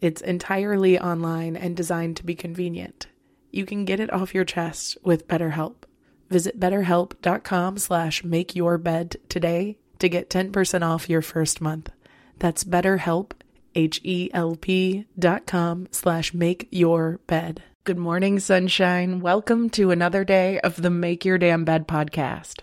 It's entirely online and designed to be convenient. You can get it off your chest with BetterHelp. Visit betterhelp.com slash make your bed today to get 10% off your first month. That's betterhelp, H-E-L-P dot com slash make your bed. Good morning, sunshine. Welcome to another day of the Make Your Damn Bed podcast.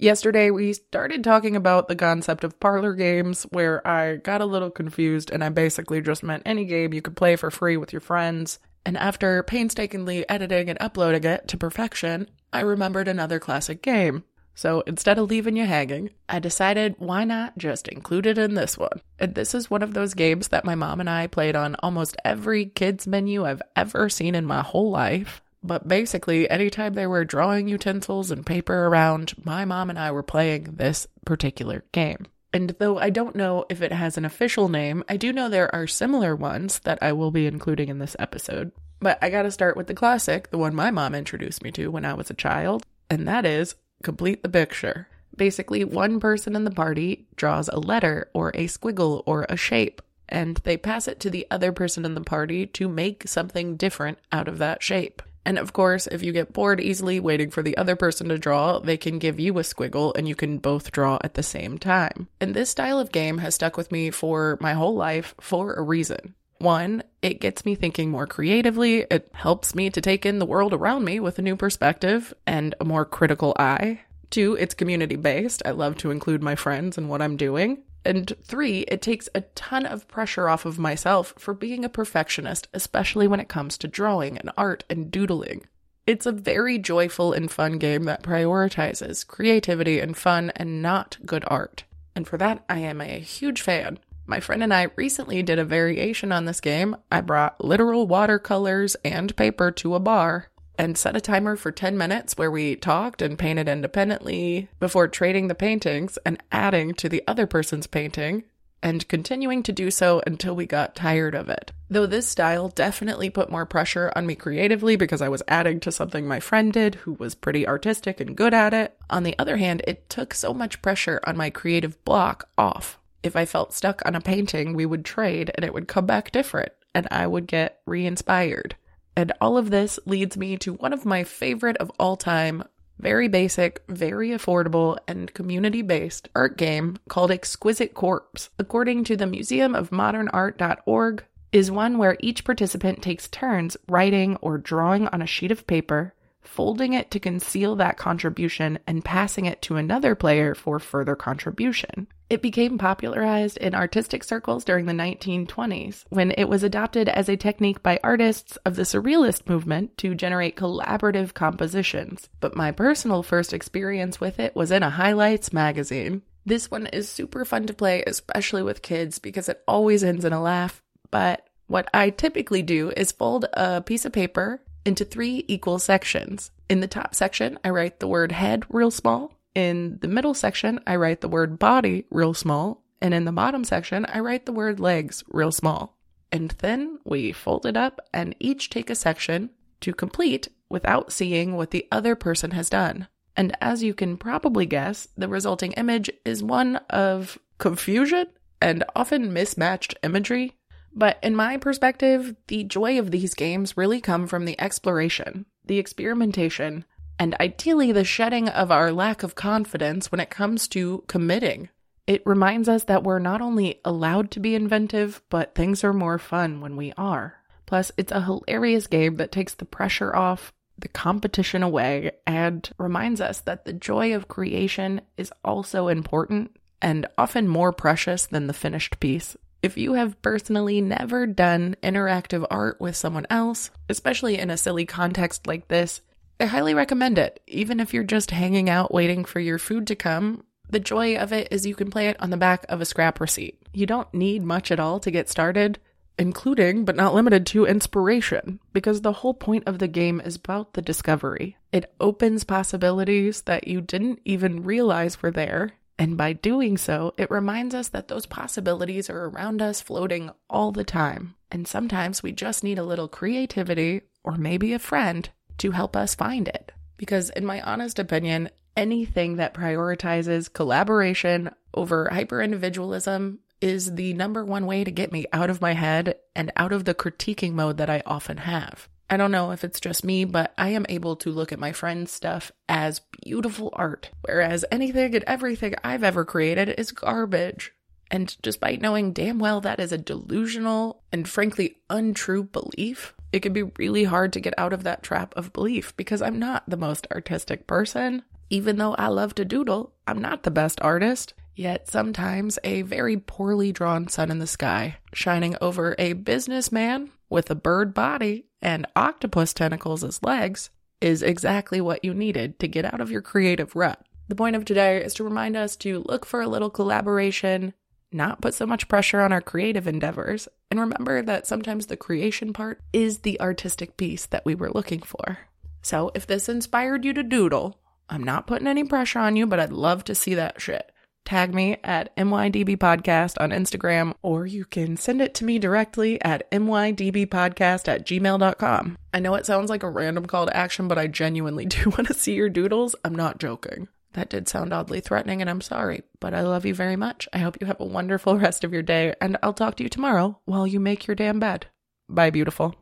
Yesterday, we started talking about the concept of parlor games, where I got a little confused and I basically just meant any game you could play for free with your friends. And after painstakingly editing and uploading it to perfection, I remembered another classic game. So instead of leaving you hanging, I decided why not just include it in this one. And this is one of those games that my mom and I played on almost every kids' menu I've ever seen in my whole life. But basically, anytime there were drawing utensils and paper around, my mom and I were playing this particular game. And though I don't know if it has an official name, I do know there are similar ones that I will be including in this episode. But I gotta start with the classic, the one my mom introduced me to when I was a child, and that is Complete the Picture. Basically, one person in the party draws a letter or a squiggle or a shape, and they pass it to the other person in the party to make something different out of that shape. And of course, if you get bored easily waiting for the other person to draw, they can give you a squiggle and you can both draw at the same time. And this style of game has stuck with me for my whole life for a reason. One, it gets me thinking more creatively. It helps me to take in the world around me with a new perspective and a more critical eye. Two, it's community based. I love to include my friends in what I'm doing. And three, it takes a ton of pressure off of myself for being a perfectionist, especially when it comes to drawing and art and doodling. It's a very joyful and fun game that prioritizes creativity and fun and not good art. And for that, I am a huge fan. My friend and I recently did a variation on this game. I brought literal watercolors and paper to a bar and set a timer for 10 minutes where we talked and painted independently before trading the paintings and adding to the other person's painting and continuing to do so until we got tired of it. Though this style definitely put more pressure on me creatively because I was adding to something my friend did who was pretty artistic and good at it, on the other hand, it took so much pressure on my creative block off. If I felt stuck on a painting, we would trade and it would come back different and I would get re inspired. And all of this leads me to one of my favorite of all time, very basic, very affordable, and community based art game called Exquisite Corpse. According to the Museum of Modern Art.org, is one where each participant takes turns writing or drawing on a sheet of paper, folding it to conceal that contribution and passing it to another player for further contribution. It became popularized in artistic circles during the 1920s when it was adopted as a technique by artists of the Surrealist movement to generate collaborative compositions. But my personal first experience with it was in a Highlights magazine. This one is super fun to play, especially with kids, because it always ends in a laugh. But what I typically do is fold a piece of paper into three equal sections. In the top section, I write the word head real small. In the middle section, I write the word body real small. And in the bottom section, I write the word legs real small. And then we fold it up and each take a section to complete without seeing what the other person has done. And as you can probably guess, the resulting image is one of confusion and often mismatched imagery but in my perspective, the joy of these games really come from the exploration, the experimentation, and ideally the shedding of our lack of confidence when it comes to committing. It reminds us that we're not only allowed to be inventive, but things are more fun when we are. Plus, it's a hilarious game that takes the pressure off, the competition away, and reminds us that the joy of creation is also important and often more precious than the finished piece. If you have personally never done interactive art with someone else, especially in a silly context like this, I highly recommend it. Even if you're just hanging out waiting for your food to come, the joy of it is you can play it on the back of a scrap receipt. You don't need much at all to get started, including, but not limited to, inspiration, because the whole point of the game is about the discovery. It opens possibilities that you didn't even realize were there and by doing so, it reminds us that those possibilities are around us floating all the time. And sometimes we just need a little creativity or maybe a friend to help us find it. Because, in my honest opinion, anything that prioritizes collaboration over hyper individualism is the number one way to get me out of my head and out of the critiquing mode that I often have. I don't know if it's just me, but I am able to look at my friend's stuff as beautiful art, whereas anything and everything I've ever created is garbage. And despite knowing damn well that is a delusional and frankly untrue belief, it can be really hard to get out of that trap of belief because I'm not the most artistic person. Even though I love to doodle, I'm not the best artist. Yet sometimes a very poorly drawn sun in the sky, shining over a businessman with a bird body and octopus tentacles as legs is exactly what you needed to get out of your creative rut. The point of today is to remind us to look for a little collaboration, not put so much pressure on our creative endeavors, and remember that sometimes the creation part is the artistic piece that we were looking for. So if this inspired you to doodle, I'm not putting any pressure on you, but I'd love to see that shit tag me at MYDB Podcast on Instagram, or you can send it to me directly at MYDBpodcast at gmail.com. I know it sounds like a random call to action, but I genuinely do want to see your doodles. I'm not joking. That did sound oddly threatening, and I'm sorry, but I love you very much. I hope you have a wonderful rest of your day, and I'll talk to you tomorrow while you make your damn bed. Bye, beautiful.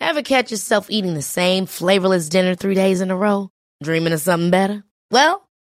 Ever catch yourself eating the same flavorless dinner three days in a row? Dreaming of something better? Well,